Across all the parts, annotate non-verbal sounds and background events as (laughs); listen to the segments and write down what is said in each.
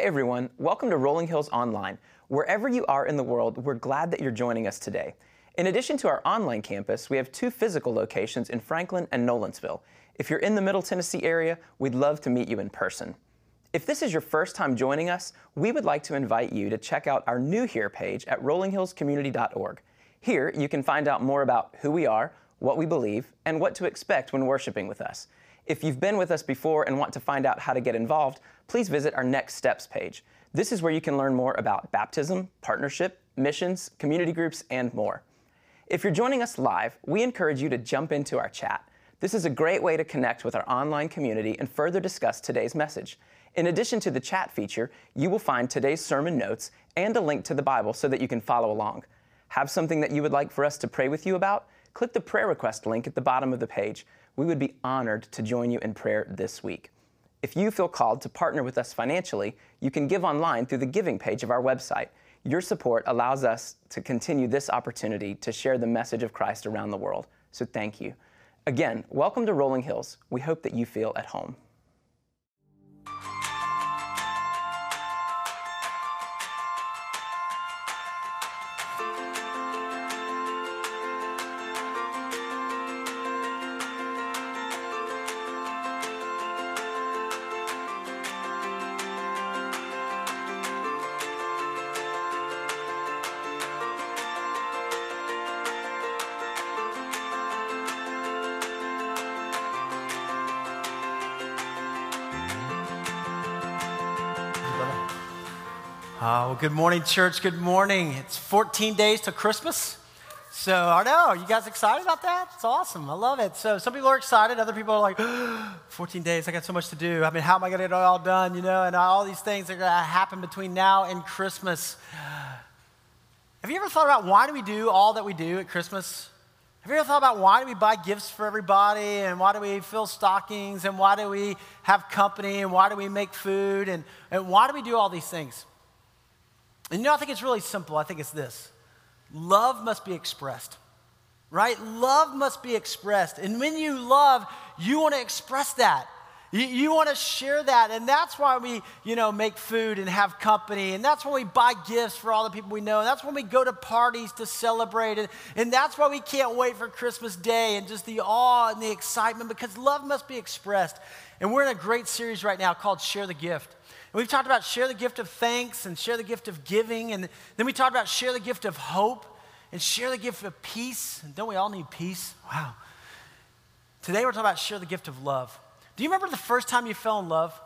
Hey everyone, welcome to Rolling Hills Online. Wherever you are in the world, we're glad that you're joining us today. In addition to our online campus, we have two physical locations in Franklin and Nolensville. If you're in the Middle Tennessee area, we'd love to meet you in person. If this is your first time joining us, we would like to invite you to check out our new Here page at rollinghillscommunity.org. Here, you can find out more about who we are, what we believe, and what to expect when worshiping with us. If you've been with us before and want to find out how to get involved, please visit our Next Steps page. This is where you can learn more about baptism, partnership, missions, community groups, and more. If you're joining us live, we encourage you to jump into our chat. This is a great way to connect with our online community and further discuss today's message. In addition to the chat feature, you will find today's sermon notes and a link to the Bible so that you can follow along. Have something that you would like for us to pray with you about? Click the prayer request link at the bottom of the page we would be honored to join you in prayer this week. If you feel called to partner with us financially, you can give online through the giving page of our website. Your support allows us to continue this opportunity to share the message of Christ around the world. So thank you. Again, welcome to Rolling Hills. We hope that you feel at home. Good morning, church. Good morning. It's 14 days to Christmas. So, I know, you guys excited about that? It's awesome. I love it. So, some people are excited. Other people are like, (gasps) 14 days, I got so much to do. I mean, how am I going to get it all done? You know, and all these things are going to happen between now and Christmas. Have you ever thought about why do we do all that we do at Christmas? Have you ever thought about why do we buy gifts for everybody and why do we fill stockings and why do we have company and why do we make food and, and why do we do all these things? And you know, I think it's really simple. I think it's this love must be expressed, right? Love must be expressed. And when you love, you want to express that. You, you want to share that. And that's why we, you know, make food and have company. And that's when we buy gifts for all the people we know. And that's when we go to parties to celebrate. And, and that's why we can't wait for Christmas Day and just the awe and the excitement because love must be expressed. And we're in a great series right now called Share the Gift. And we've talked about share the gift of thanks and share the gift of giving. And then we talked about share the gift of hope and share the gift of peace. And don't we all need peace? Wow. Today we're talking about share the gift of love. Do you remember the first time you fell in love?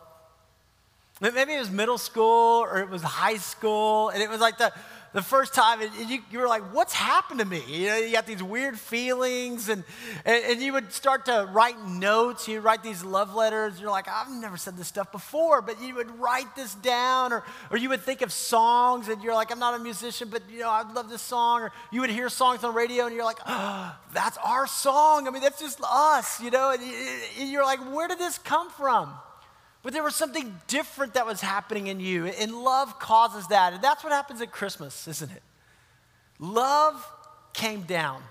Maybe it was middle school or it was high school, and it was like the, the first time, and you, you were like, what's happened to me? You know, you got these weird feelings, and, and, and you would start to write notes. You write these love letters. You're like, I've never said this stuff before, but you would write this down, or, or you would think of songs, and you're like, I'm not a musician, but you know, I love this song. Or you would hear songs on radio, and you're like, oh, that's our song. I mean, that's just us, you know, and you're like, where did this come from? But there was something different that was happening in you, and love causes that. And that's what happens at Christmas, isn't it? Love came down,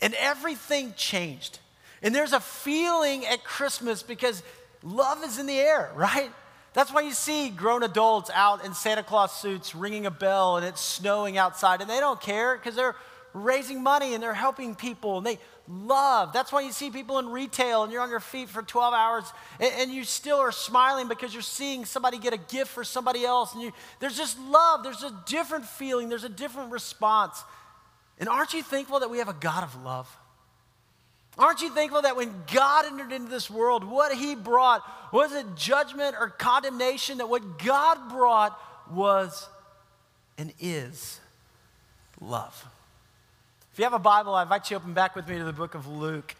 and everything changed. And there's a feeling at Christmas because love is in the air, right? That's why you see grown adults out in Santa Claus suits ringing a bell and it's snowing outside, and they don't care because they're raising money and they're helping people and they love. That's why you see people in retail and you're on your feet for 12 hours and, and you still are smiling because you're seeing somebody get a gift for somebody else. And you, there's just love. There's a different feeling. There's a different response. And aren't you thankful that we have a God of love? Aren't you thankful that when God entered into this world, what he brought wasn't judgment or condemnation, that what God brought was and is love. You have a Bible, I invite you to open back with me to the book of Luke.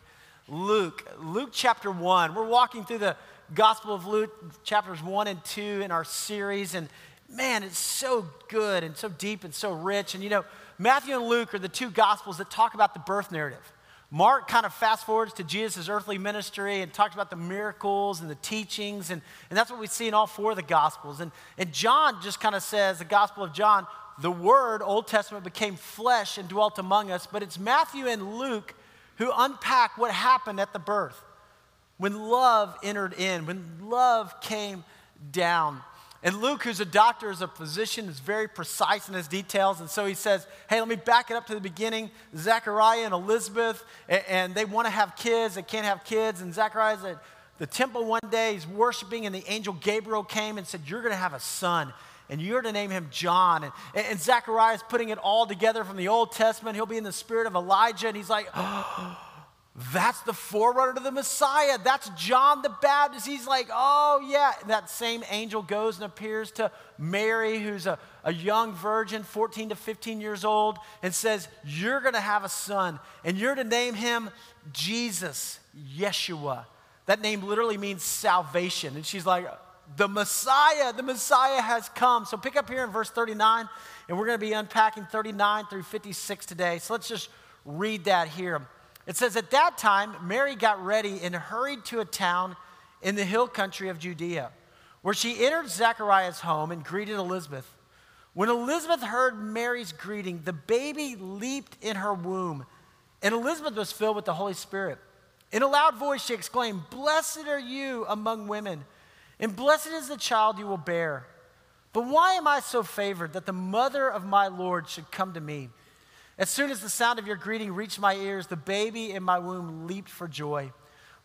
Luke, Luke chapter 1. We're walking through the Gospel of Luke, chapters 1 and 2 in our series. And man, it's so good and so deep and so rich. And you know, Matthew and Luke are the two Gospels that talk about the birth narrative. Mark kind of fast forwards to Jesus' earthly ministry and talks about the miracles and the teachings, and, and that's what we see in all four of the Gospels. And, and John just kind of says, the Gospel of John, the Word, Old Testament, became flesh and dwelt among us, but it's Matthew and Luke who unpack what happened at the birth when love entered in, when love came down. And Luke, who's a doctor, is a physician, is very precise in his details. And so he says, Hey, let me back it up to the beginning. Zechariah and Elizabeth, and, they want to have kids. They can't have kids. And Zechariah's at the temple one day. He's worshiping, and the angel Gabriel came and said, You're going to have a son. And you're to name him John. And, and is putting it all together from the Old Testament. He'll be in the spirit of Elijah. And he's like, oh, (gasps) That's the forerunner to the Messiah. That's John the Baptist. He's like, oh, yeah. That same angel goes and appears to Mary, who's a, a young virgin, 14 to 15 years old, and says, You're going to have a son, and you're to name him Jesus, Yeshua. That name literally means salvation. And she's like, The Messiah, the Messiah has come. So pick up here in verse 39, and we're going to be unpacking 39 through 56 today. So let's just read that here. It says, At that time, Mary got ready and hurried to a town in the hill country of Judea, where she entered Zechariah's home and greeted Elizabeth. When Elizabeth heard Mary's greeting, the baby leaped in her womb, and Elizabeth was filled with the Holy Spirit. In a loud voice, she exclaimed, Blessed are you among women, and blessed is the child you will bear. But why am I so favored that the mother of my Lord should come to me? As soon as the sound of your greeting reached my ears, the baby in my womb leaped for joy.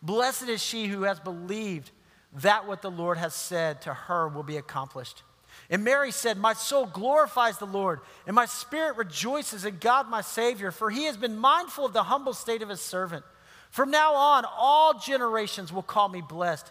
Blessed is she who has believed that what the Lord has said to her will be accomplished. And Mary said, My soul glorifies the Lord, and my spirit rejoices in God my Savior, for he has been mindful of the humble state of his servant. From now on, all generations will call me blessed,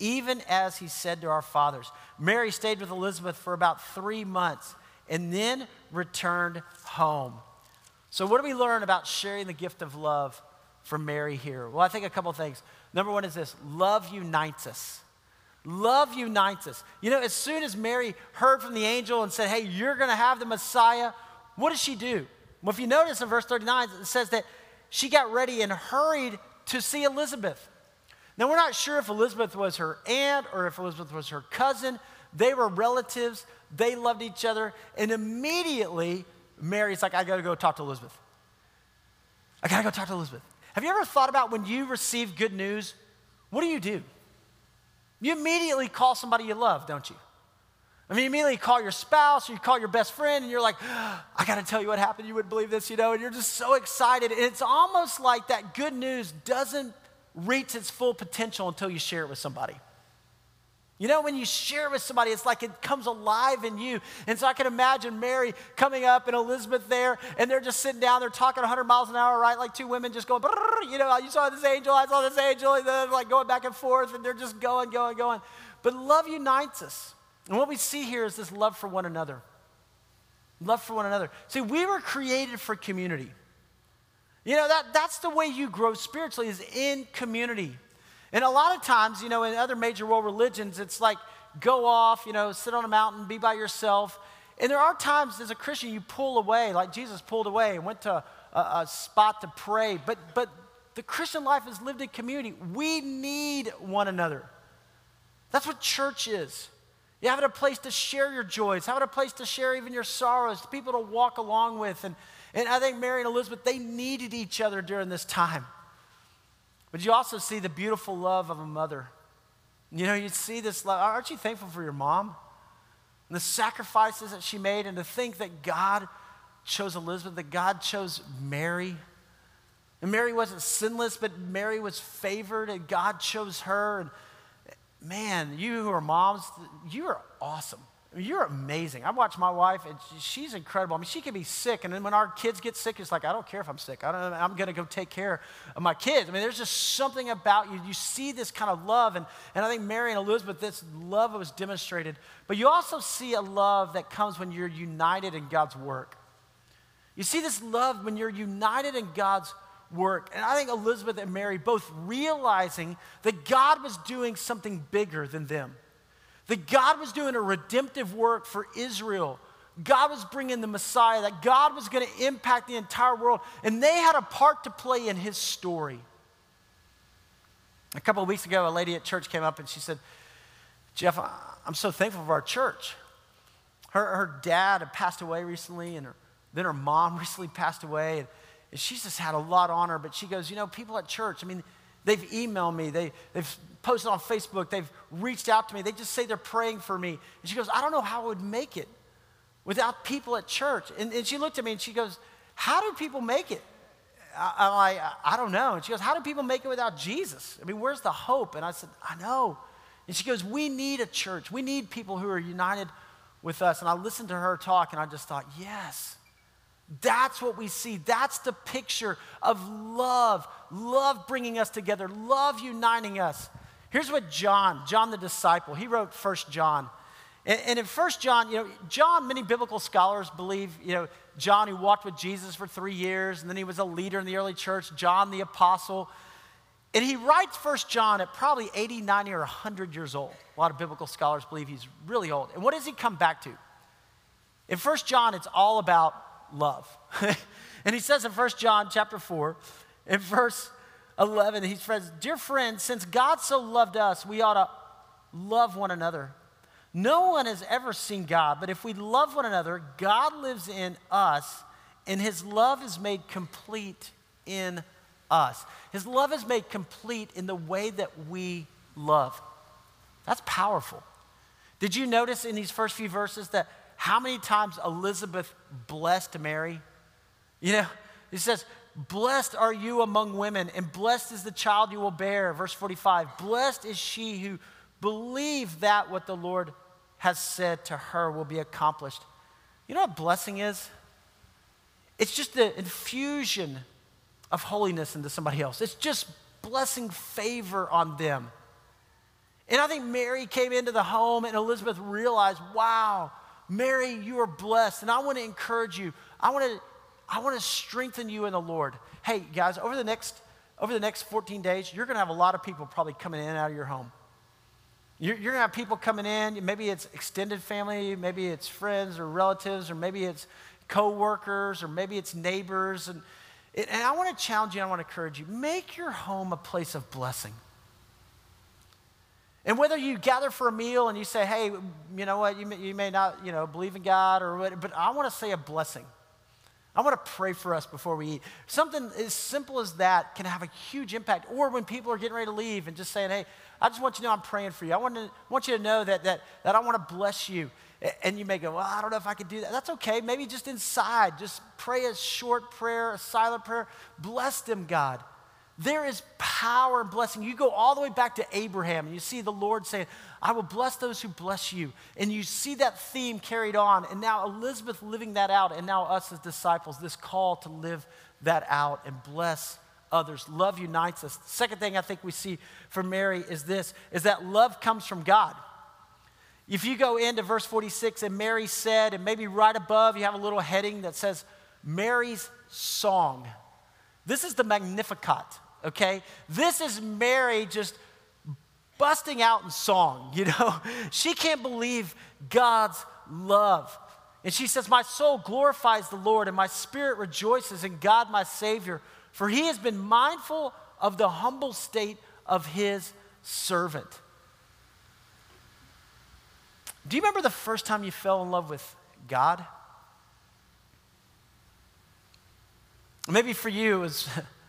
even as he said to our fathers. Mary stayed with Elizabeth for about three months and then returned home. So, what do we learn about sharing the gift of love from Mary here? Well, I think a couple things. Number one is this love unites us. Love unites us. You know, as soon as Mary heard from the angel and said, Hey, you're going to have the Messiah, what does she do? Well, if you notice in verse 39, it says that she got ready and hurried to see Elizabeth. Now, we're not sure if Elizabeth was her aunt or if Elizabeth was her cousin. They were relatives. They loved each other. And immediately, Mary's like, I got to go talk to Elizabeth. I got to go talk to Elizabeth. Have you ever thought about when you receive good news, what do you do? You immediately call somebody you love, don't you? I mean, you immediately call your spouse or you call your best friend and you're like, I got to tell you what happened. You wouldn't believe this, you know, and you're just so excited. And it's almost like that good news doesn't reach its full potential until you share it with somebody. You know, when you share with somebody, it's like it comes alive in you. And so I can imagine Mary coming up and Elizabeth there, and they're just sitting down, they're talking 100 miles an hour, right? Like two women just going, you know, you saw this angel, I saw this angel, and they're like going back and forth, and they're just going, going, going. But love unites us. And what we see here is this love for one another. Love for one another. See, we were created for community. You know, that, that's the way you grow spiritually, is in community. And a lot of times, you know, in other major world religions, it's like go off, you know, sit on a mountain, be by yourself. And there are times as a Christian you pull away, like Jesus pulled away and went to a, a spot to pray. But, but the Christian life is lived in community. We need one another. That's what church is. You have a place to share your joys, have a place to share even your sorrows, people to walk along with. And, and I think Mary and Elizabeth, they needed each other during this time. But you also see the beautiful love of a mother. You know, you see this love. Aren't you thankful for your mom? And the sacrifices that she made, and to think that God chose Elizabeth, that God chose Mary. And Mary wasn't sinless, but Mary was favored, and God chose her. And man, you who are moms, you are awesome. You're amazing. I watch my wife, and she's incredible. I mean, she can be sick, and then when our kids get sick, it's like, I don't care if I'm sick. I don't, I'm going to go take care of my kids. I mean, there's just something about you. You see this kind of love, and, and I think Mary and Elizabeth, this love was demonstrated. But you also see a love that comes when you're united in God's work. You see this love when you're united in God's work. And I think Elizabeth and Mary both realizing that God was doing something bigger than them that God was doing a redemptive work for Israel. God was bringing the Messiah, that God was going to impact the entire world, and they had a part to play in his story. A couple of weeks ago, a lady at church came up and she said, Jeff, I'm so thankful for our church. Her, her dad had passed away recently, and her, then her mom (laughs) recently passed away. And, and she's just had a lot on her, but she goes, You know, people at church, I mean, they've emailed me, they, they've posted on Facebook, they've reached out to me, they just say they're praying for me. And she goes, I don't know how I would make it without people at church. And, and she looked at me and she goes, How do people make it? I, am like, I don't know. And she goes, How do people make it without Jesus? I mean, where's the hope? And I said, I know. And she goes, We need a church. We need people who are united with us. And I listened to her talk and I just thought, Yes, that's what we see. That's the picture of love, love bringing us together, love uniting us. Here's what John, John the disciple, he wrote First John. And, and in First John, you know, John, many biblical scholars believe, you know, John who walked with Jesus for three years, and then he was a leader in the early church, John the apostle. And he writes First John at probably 80, 90, or 100 years old. A lot of biblical scholars believe he's really old. And what does he come back to? In First John, it's all about love. (laughs) and he says in First John chapter 4, in verse 11, he says, Dear friends, since God so loved us, we ought to love one another. No one has ever seen God, but if we love one another, God lives in us, and his love is made complete in us. His love is made complete in the way that we love. That's powerful. Did you notice in these first few verses that how many times Elizabeth blessed Mary? You know, he says, Blessed are you among women, and blessed is the child you will bear. Verse 45 Blessed is she who believed that what the Lord has said to her will be accomplished. You know what blessing is? It's just the infusion of holiness into somebody else, it's just blessing favor on them. And I think Mary came into the home and Elizabeth realized, wow, Mary, you are blessed. And I want to encourage you. I want to, I want to strengthen you in the Lord. Hey, guys, over the next, over the next 14 days, you're going to have a lot of people probably coming in and out of your home. You're, you're going to have people coming in. Maybe it's extended family, maybe it's friends or relatives, or maybe it's coworkers, or maybe it's neighbors. And, and I want to challenge you, I want to encourage you make your home a place of blessing. And whether you gather for a meal and you say, hey, you know what, you may, you may not, you know, believe in God or what, but I want to say a blessing. I want to pray for us before we eat. Something as simple as that can have a huge impact. Or when people are getting ready to leave and just saying, hey, I just want you to know I'm praying for you. I want, to, want you to know that, that, that I want to bless you. And you may go, well, I don't know if I could do that. That's okay. Maybe just inside, just pray a short prayer, a silent prayer. Bless them, God. There is power and blessing. You go all the way back to Abraham and you see the Lord saying, I will bless those who bless you. And you see that theme carried on. And now Elizabeth living that out, and now us as disciples, this call to live that out and bless others. Love unites us. The second thing I think we see from Mary is this is that love comes from God. If you go into verse 46 and Mary said, and maybe right above you have a little heading that says Mary's song. This is the Magnificat okay? This is Mary just busting out in song, (laughs) you know? She can't believe God's love. And she says, My soul glorifies the Lord, and my spirit rejoices in God my Savior, for he has been mindful of the humble state of his servant. Do you remember the first time you fell in love with God? Maybe for you, it was (laughs)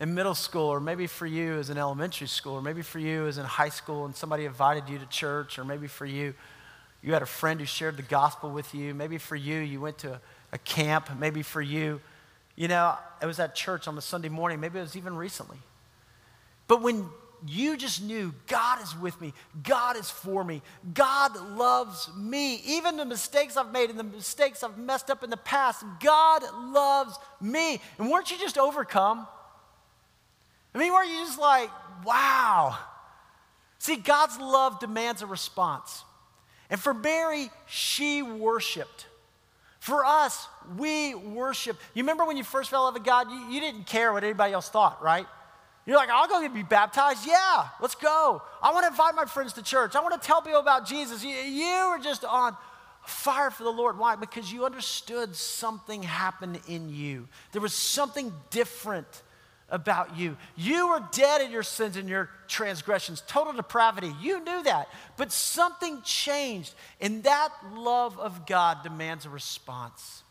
in middle school, or maybe for you as in elementary school, or maybe for you as in high school and somebody invited you to church, or maybe for you, you had a friend who shared the gospel with you. Maybe for you, you went to a, a camp. Maybe for you, you know, it was at church on the Sunday morning. Maybe it was even recently. But when you just knew God is with me, God is for me, God loves me, even the mistakes I've made and the mistakes I've messed up in the past, God loves me. And weren't you just overcome? I mean, were you just like, wow? See, God's love demands a response. And for Mary, she worshiped. For us, we worship. You remember when you first fell in love with God, you, you didn't care what anybody else thought, right? You're like, I'll go get be baptized. Yeah, let's go. I want to invite my friends to church. I want to tell people about Jesus. You, you were just on fire for the Lord. Why? Because you understood something happened in you. There was something different about you. You were dead in your sins and your transgressions, total depravity. You knew that. But something changed, and that love of God demands a response.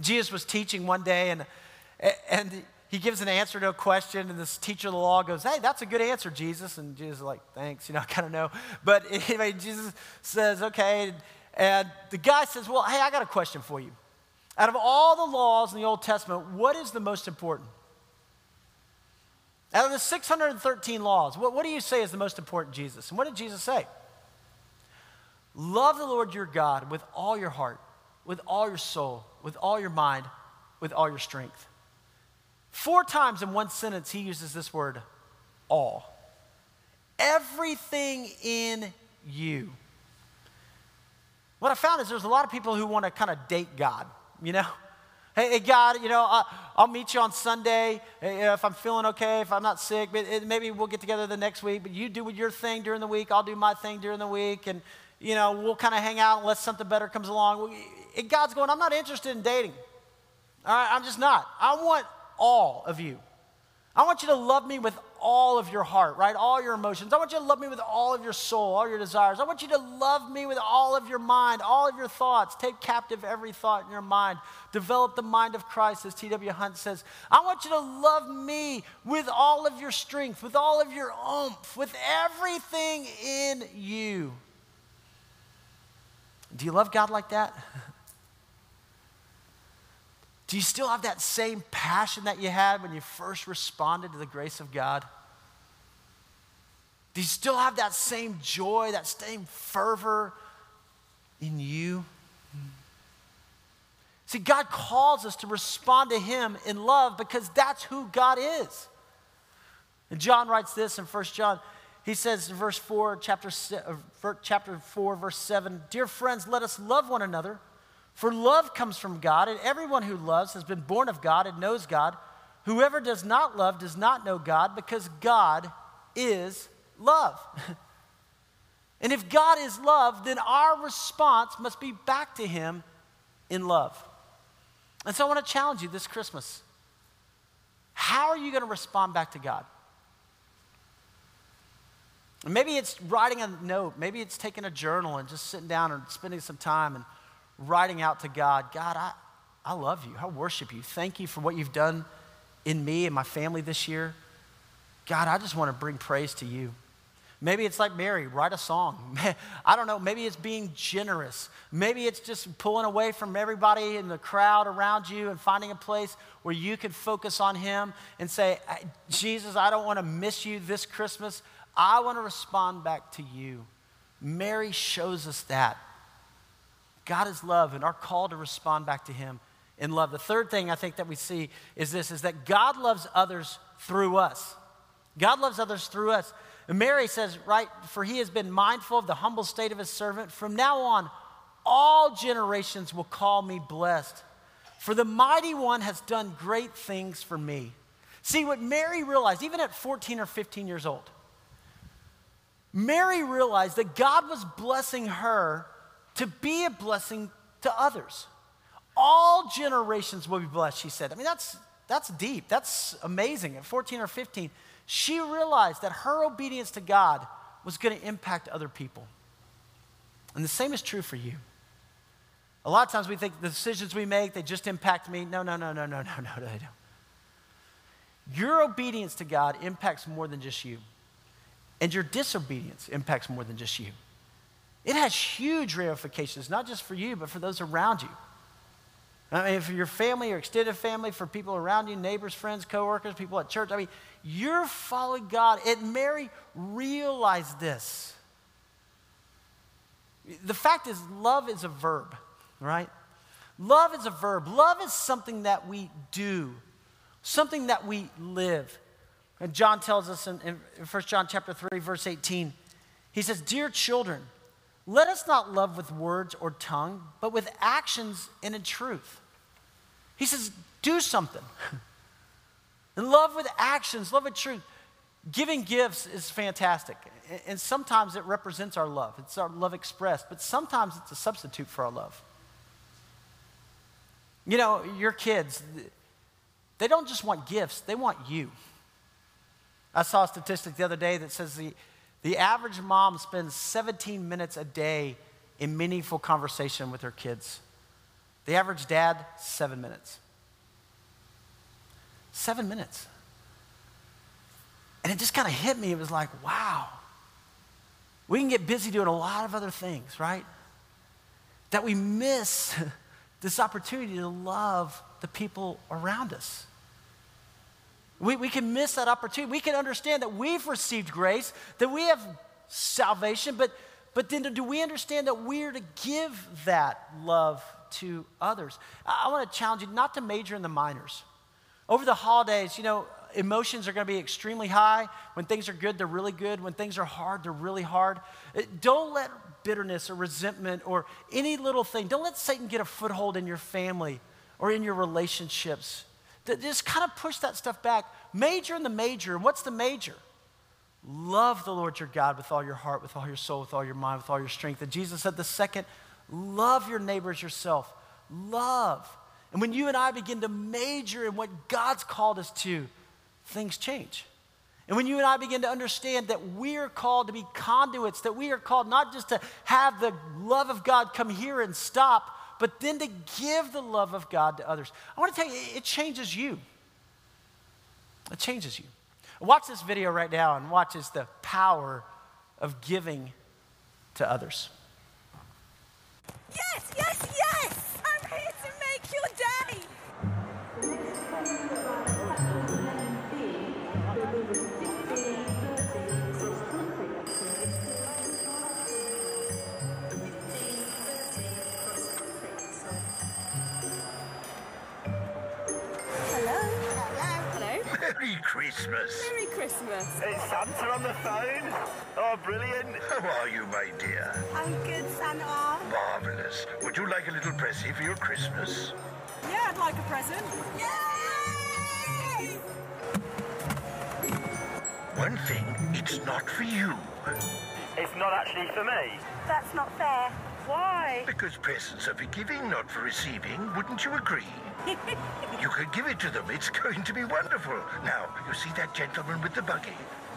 Jesus was teaching one day, and, and he gives an answer to a question, and this teacher of the law goes, Hey, that's a good answer, Jesus. And Jesus is like, Thanks, you know, (laughs) I kind of know. But (laughs) anyway, Jesus says, Okay. And the guy says, Well, hey, I got a question for you. Out of all the laws in the Old Testament, what is the most important? Out of the 613 laws, what, what do you say is the most important, Jesus? And what did Jesus say? Love the Lord your God with all your heart, with all your soul, with all your mind, with all your strength. Four times in one sentence, he uses this word, all. Everything in you. What I found is there's a lot of people who want to kind of date God, you know? Hey, hey, God, you know, I, will meet you on Sunday eh, if I'm feeling okay, if I'm not sick. Maybe we'll get together the next week. But you do your thing during the week. I'll do my thing during the week. And, you know, we'll kind of hang out unless something better comes along. And God's going, I'm not interested in dating. All right, I'm just not. I want all of you. I want you to love me with all of your heart, right? All your emotions. I want you to love me with all of your soul, all your desires. I want you to love me with all of your mind, all of your thoughts. Take captive every thought in your mind. Develop the mind of Christ, as T.W. Hunt says. I want you to love me with all of your strength, with all of your oomph, with everything in you. Do you love God like that? (laughs) Do you still have that same passion that you had when you first responded to the grace of God? Do you still have that same joy, that same fervor in you? See, God calls us to respond to Him in love because that's who God is. And John writes this in 1 John. He says in verse 4, chapter, uh, chapter 4, verse 7 Dear friends, let us love one another for love comes from God, and everyone who loves has been born of God and knows God. Whoever does not love does not know God, because God is love. (laughs) and if God is love, then our response must be back to Him in love. And so I want to challenge you this Christmas. How are you going to respond back to God? Maybe it's writing a note. Maybe it's taking a journal and just sitting down and spending some time and writing out to God God, I, I love you. I worship you. Thank you for what you've done in me and my family this year. God, I just want to bring praise to you. Maybe it's like Mary, write a song. (laughs) I don't know. Maybe it's being generous. Maybe it's just pulling away from everybody in the crowd around you and finding a place where you can focus on Him and say, Jesus, I don't want to miss you this Christmas. I want to respond back to you. Mary shows us that. God is love and our call to respond back to him in love. The third thing I think that we see is this is that God loves others through us. God loves others through us. And Mary says, right, for he has been mindful of the humble state of his servant. From now on, all generations will call me blessed. For the mighty one has done great things for me. See what Mary realized, even at 14 or 15 years old, Mary realized that God was blessing her to be a blessing to others. All generations will be blessed, she said. I mean, that's, that's deep. That's amazing. At 14 or 15, she realized that her obedience to God was going to impact other people. And the same is true for you. A lot of times we think the decisions we make, they just impact me. No, no, no, no, no, no, no, they don't. Your obedience to God impacts more than just you. And your disobedience impacts more than just you. It has huge ramifications, not just for you, but for those around you. I mean, for your family, your extended family, for people around you, neighbors, friends, coworkers, people at church. I mean, you're following God. And Mary realized this. The fact is, love is a verb, right? Love is a verb. Love is something that we do, something that we live. And John tells us in, in 1 John chapter 3, verse 18, he says, Dear children, let us not love with words or tongue, but with actions and in truth. He says, do something. (laughs) And love with actions, love with truth. Giving gifts is fantastic. And sometimes it represents our love, it's our love expressed, but sometimes it's a substitute for our love. You know, your kids, they don't just want gifts, they want you. I saw a statistic the other day that says the, the average mom spends 17 minutes a day in meaningful conversation with her kids. The average dad, seven minutes. Seven minutes. And it just kind of hit me. It was like, wow. We can get busy doing a lot of other things, right? That we miss (laughs) this opportunity to love the people around us. We, we can miss that opportunity. We can understand that we've received grace, that we have salvation, but, but then do we understand that we're to give that love to others? I, I want to challenge you not to major in the minors. Over the holidays, you know, emotions are going to be extremely high. When things are good, they're really good. When things are hard, they're really hard. Uh, don't let bitterness or resentment or any little thing, don't let Satan get a foothold in your family or in your relationships. That just kind of push that stuff back. Major in the major. And what's the major? Love the Lord your God with all your heart, with all your soul, with all your mind, with all your strength. And Jesus said the second, love your neighbors yourself. Love. And when you and I begin to major in what God's called us to, things change. And when you and I begin to understand that we're called to be conduits, that we are called not just to have the love of God come here and stop, but then to give the love of God to others. I want to tell you, it changes you. It changes you. Watch this video right now and watch as the power of giving to others. Christmas. Merry Christmas. It's Santa on the phone. Oh, brilliant. (laughs) How are you, my dear? I'm good, Santa. Marvelous. Would you like a little present for your Christmas? Yeah, I'd like a present. Yay! One thing, it's not for you. It's not actually for me. That's not fair. Why? Because presents are for giving, not for receiving. Wouldn't you agree? (laughs) you can give it to them. It's going to be wonderful. Now, you see that gentleman with the buggy?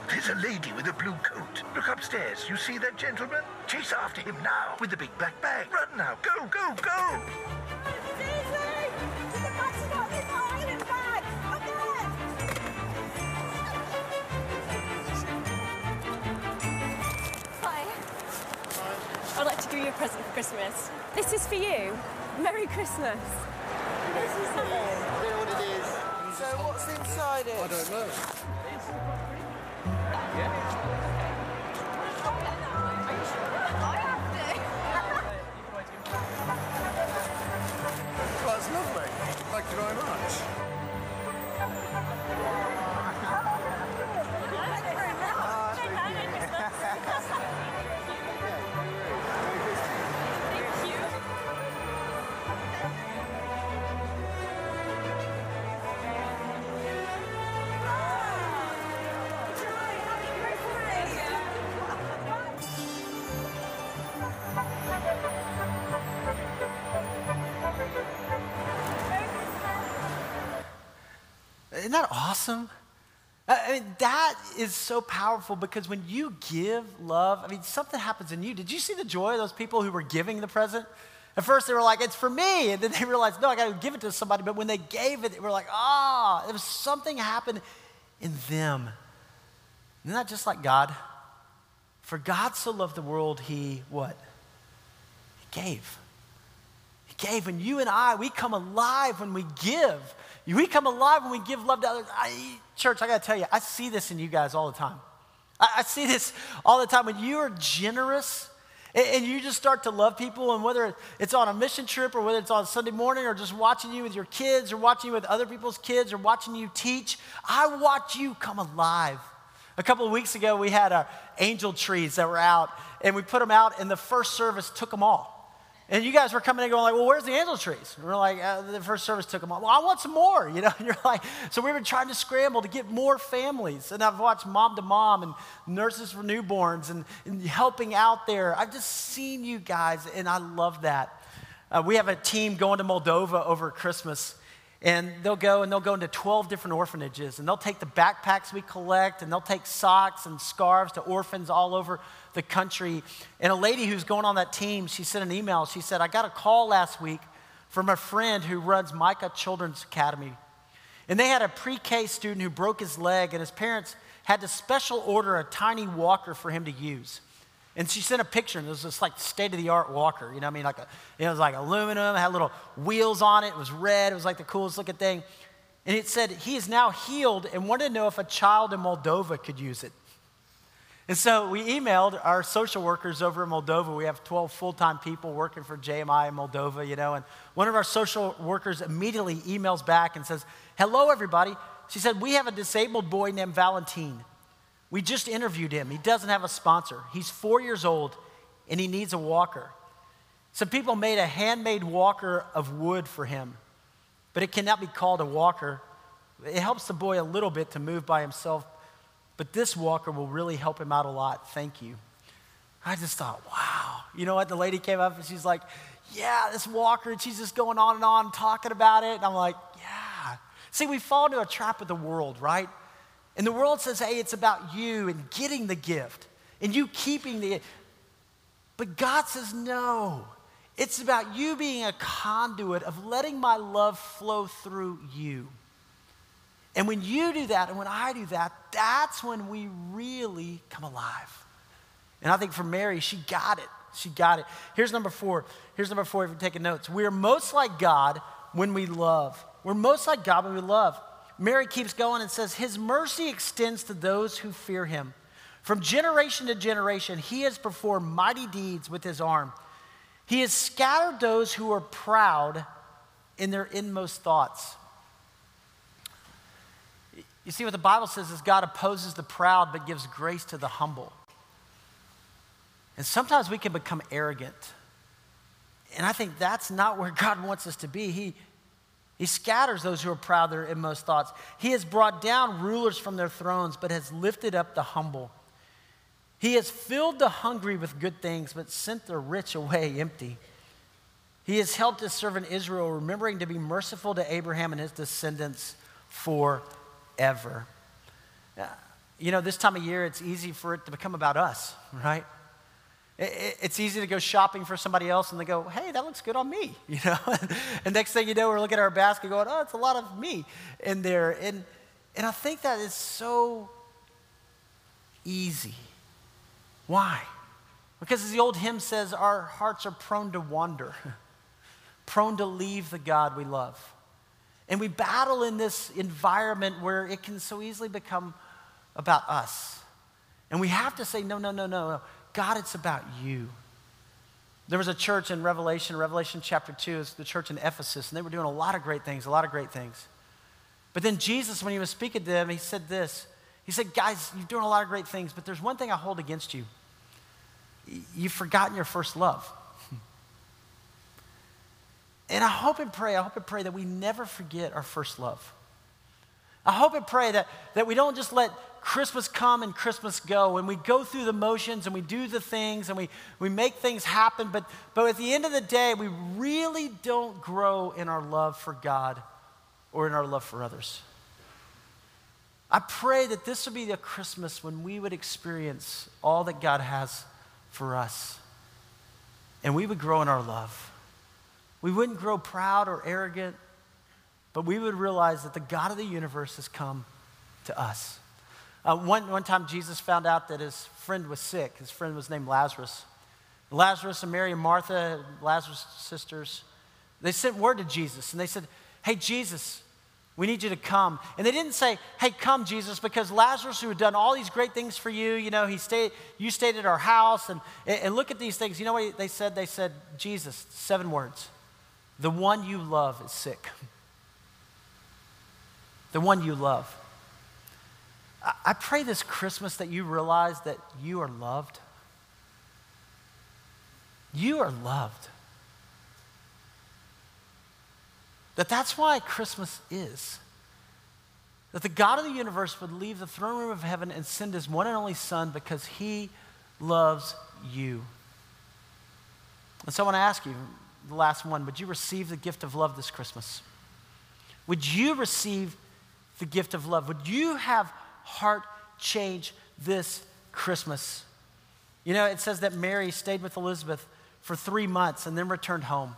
There's a lady with a blue coat. Look upstairs. You see that gentleman? Chase after him now with the big black bag. Run now. Go, go, go. I'd like to give you a present for Christmas. This is for you. Merry Christmas. So what's inside it? I don't know. Isn't that awesome? I mean, that is so powerful because when you give love, I mean, something happens in you. Did you see the joy of those people who were giving the present? At first, they were like, it's for me. And then they realized, no, I got to give it to somebody. But when they gave it, they were like, ah, there was something happened in them. Isn't that just like God? For God so loved the world, he what? He gave. He gave. And you and I, we come alive when we give. We come alive when we give love to others. I, church, I got to tell you, I see this in you guys all the time. I, I see this all the time. When you are generous and, you just start to love people, and whether it's on a mission trip or whether it's on Sunday morning or just watching you with your kids or watching you with other people's kids or watching you teach, I watch you come alive. A couple of weeks ago, we had our angel trees that were out, and we put them out, and the first service took them all. And you guys were coming in going like, well, where's the angel trees? And we're like, uh, the first service took them all. Well, I want some more, (laughs) you know? And you're like, so we were trying to scramble to get more families. And I've watched mom to mom and nurses for newborns and, and helping out there. I've just seen you guys, and I love that. Uh, we have a team going to Moldova over Christmas. And they'll go and they'll go into 12 different orphanages and they'll take the backpacks we collect and they'll take socks and scarves to orphans all over the country. And a lady who's going on that team, she sent an email. She said, I got a call last week from a friend who runs Micah Children's Academy. And they had a pre K student who broke his leg, and his parents had to special order a tiny walker for him to use. And she sent a picture, and it was this like state of the art walker. You know I mean? Like a, it was like aluminum, it had little wheels on it, it was red, it was like the coolest looking thing. And it said, He is now healed and wanted to know if a child in Moldova could use it. And so we emailed our social workers over in Moldova. We have 12 full time people working for JMI in Moldova, you know. And one of our social workers immediately emails back and says, Hello, everybody. She said, We have a disabled boy named Valentine. We just interviewed him. He doesn't have a sponsor. He's four years old and he needs a walker. Some people made a handmade walker of wood for him, but it cannot be called a walker. It helps the boy a little bit to move by himself, but this walker will really help him out a lot. Thank you. I just thought, wow. You know what? The lady came up and she's like, yeah, this walker. And she's just going on and on talking about it. And I'm like, yeah. See, we fall into a trap of the world, right? And the world says, hey, it's about you and getting the gift and you keeping the. But God says, no. It's about you being a conduit of letting my love flow through you. And when you do that and when I do that, that's when we really come alive. And I think for Mary, she got it. She got it. Here's number four. Here's number four if you're taking notes. We are most like God when we love. We're most like God when we love. Mary keeps going and says, His mercy extends to those who fear him. From generation to generation, he has performed mighty deeds with his arm. He has scattered those who are proud in their inmost thoughts. You see, what the Bible says is God opposes the proud but gives grace to the humble. And sometimes we can become arrogant. And I think that's not where (laughs) God wants us to be. He, he scatters those who are proud their inmost thoughts. He has brought down rulers from their thrones, but has lifted up the humble. He has filled the hungry with good things, but sent the rich away empty. He has helped his servant Israel, remembering to be merciful to Abraham and his descendants forever. You know, this time of year, it's easy for it to become about us, right? It's easy to go shopping for somebody else and they go, hey, that looks good on me, (laughs) you know? and next thing you know, we're looking at our basket going, oh, it's a lot of me in there. And, and I think that is so easy. Why? Because as the old hymn says, our hearts are prone to wander, (laughs) prone to leave the God we love. And we battle in this environment where it can so easily become about us. And we have to say, no, no, no, no, no. God, it's about you. There was a church in Revelation, Revelation chapter 2, it's the church in Ephesus, and they were doing a lot of great things, a lot of great things. But then Jesus, when he was speaking to them, he said this. He said, Guys, you're doing a lot of great things, but there's one thing I hold against you. You've forgotten your first love. (laughs) And I hope and pray, I hope and pray that we never forget our first love. I hope and pray that, that we don't just let Christmas come and Christmas go, and we go through the motions and we do the things and we, we make things happen, but, but at the end of the day, we really don't grow in our love for God or in our love for others. I pray that this would be the Christmas when we would experience all that God has for us, and we would grow in our love. We wouldn't grow proud or arrogant but we would realize that the God of the universe has come to us. Uh, one, one time, Jesus found out that his friend was sick. His friend was named Lazarus. Lazarus and Mary and Martha, Lazarus' sisters, they sent word to Jesus and they said, Hey, Jesus, we need you to come. And they didn't say, Hey, come, Jesus, because Lazarus, who had done all these great things for you, you know, he stayed, you stayed at our house, and, and look at these things. You know what they said? They said, Jesus, seven words. The one you love is sick. the one you love. I pray this Christmas that you realize that you are loved. You are loved. That that's why Christmas is. That the God of the universe would leave the throne room of heaven and send his one and only Son because he loves you. And so I want to ask you, the last one, would you receive the gift of love this Christmas? Would you receive the gift of love? Would you have heart change this Christmas? You know, it says that Mary stayed with Elizabeth for three months and then returned home.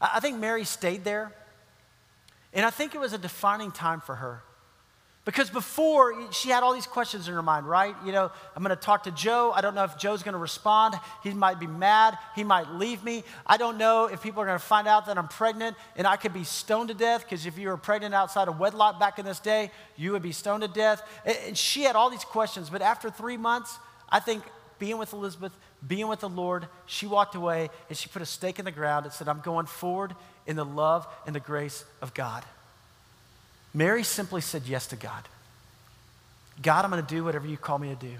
I think Mary stayed there, and I think it was a defining time for her. Because before, she had all these questions in her mind, right? You know, I'm going to talk to Joe. I don't know if Joe's going to respond. He might be mad. He might leave me. I don't know if people are going to find out that I'm pregnant and I could be stoned to death. Because if you were pregnant outside of wedlock back in this day, you would be stoned to death. And- she had all these questions. But after three months, I think being with Elizabeth, being with the Lord, she walked away and she put a stake in the ground and said, I'm going forward in the love and the grace of God. Mary simply said yes to God. God, I'm going to do whatever you call me to do.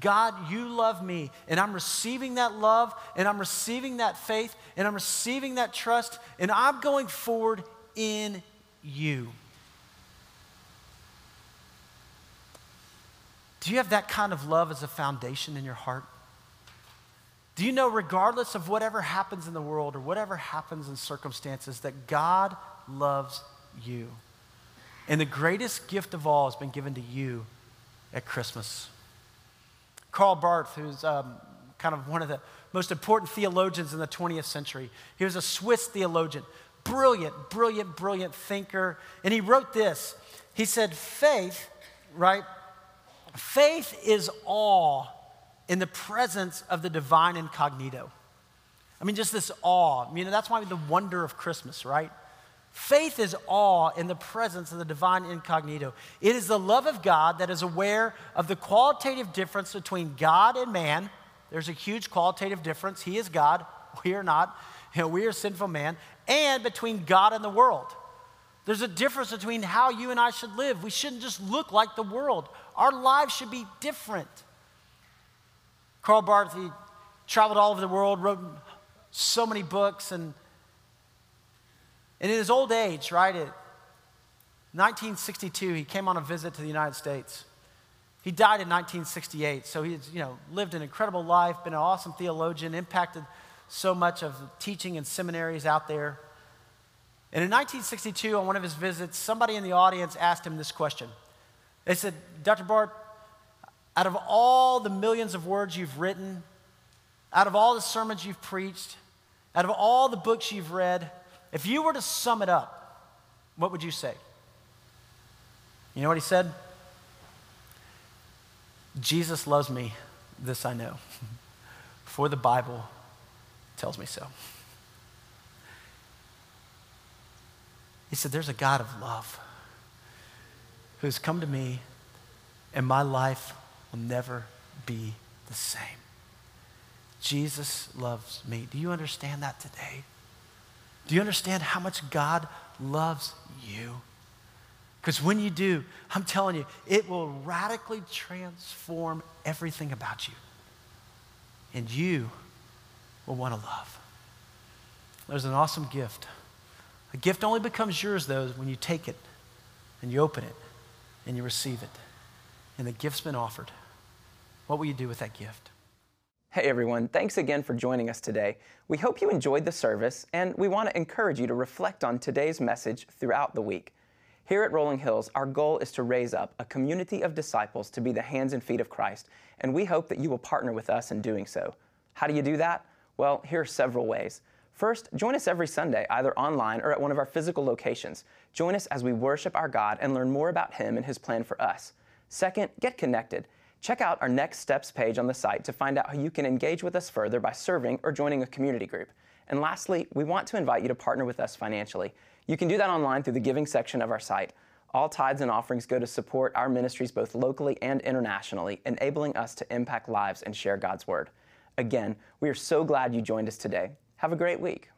God, you love me, and I'm receiving that love, and I'm receiving that faith, and I'm receiving that trust, and I'm going forward in you. Do you have that kind of love as a foundation in your heart? Do you know, regardless of whatever happens in the world or whatever happens in circumstances, that God loves you? And the greatest gift of all has been given to you at Christmas. Karl Barth, who's um, kind of one of the most important theologians in the 20th century, he was a Swiss theologian, brilliant, brilliant, brilliant thinker. And he wrote this He said, Faith, right? Faith is awe in the presence of the divine incognito. I mean, just this awe. You know, that's why the wonder of Christmas, right? Faith is awe in the presence of the divine incognito. It is the love of God that is aware of the qualitative difference between God and man. There's a huge qualitative difference. He is God, we are not. You (laughs) know, we are sinful man. And between God and the world. There's a difference between how you and I should live. We shouldn't just look like the world. Our lives should be different. Karl Barth, he traveled all over the world, wrote so many books, and, and in his old age, right, at 1962, he came on a visit to the United States. He died in 1968, so he's you know lived an incredible life, been an awesome theologian, impacted so much of teaching in seminaries out there. And in 1962, on one of his visits, somebody in the audience asked him this question. They said, Dr. Barth, out of all the millions of words you've written, out of all the sermons you've preached, out of all the books you've read, if you were to sum it up, what would you say? You know what he said? Jesus loves me, this I know, (laughs) for the Bible tells me so. He said, There's a God of love who's come to me, and my life will never be the same. Jesus loves me. Do you understand that today? Do you understand how much God loves you? Because when you do, I'm telling you, it will radically transform everything about you. And you will want to love. There's an awesome gift. A gift only becomes yours, though, when you take it and you open it and you receive it. And the gift's been offered. What will you do with that gift? Hey everyone, thanks again for joining us today. We hope you enjoyed the service, and we want to encourage you to reflect on today's message throughout the week. Here at Rolling Hills, our goal is to raise up a community of disciples to be the hands and feet of Christ, and we hope that you will partner with us in doing so. How do you do that? Well, here are several ways. First, join us every Sunday, either online or at one of our physical locations. Join us as we worship our God and learn more about Him and His plan for us. Second, get connected. Check out our Next Steps page on the site to find out how you can engage with us further by serving or joining a community group. And lastly, we want to invite you to partner with us financially. You can do that online through the giving section of our site. All tithes and offerings go to support our ministries both locally and internationally, enabling us to impact lives and share God's Word. Again, we are so glad you joined us today. Have a great week.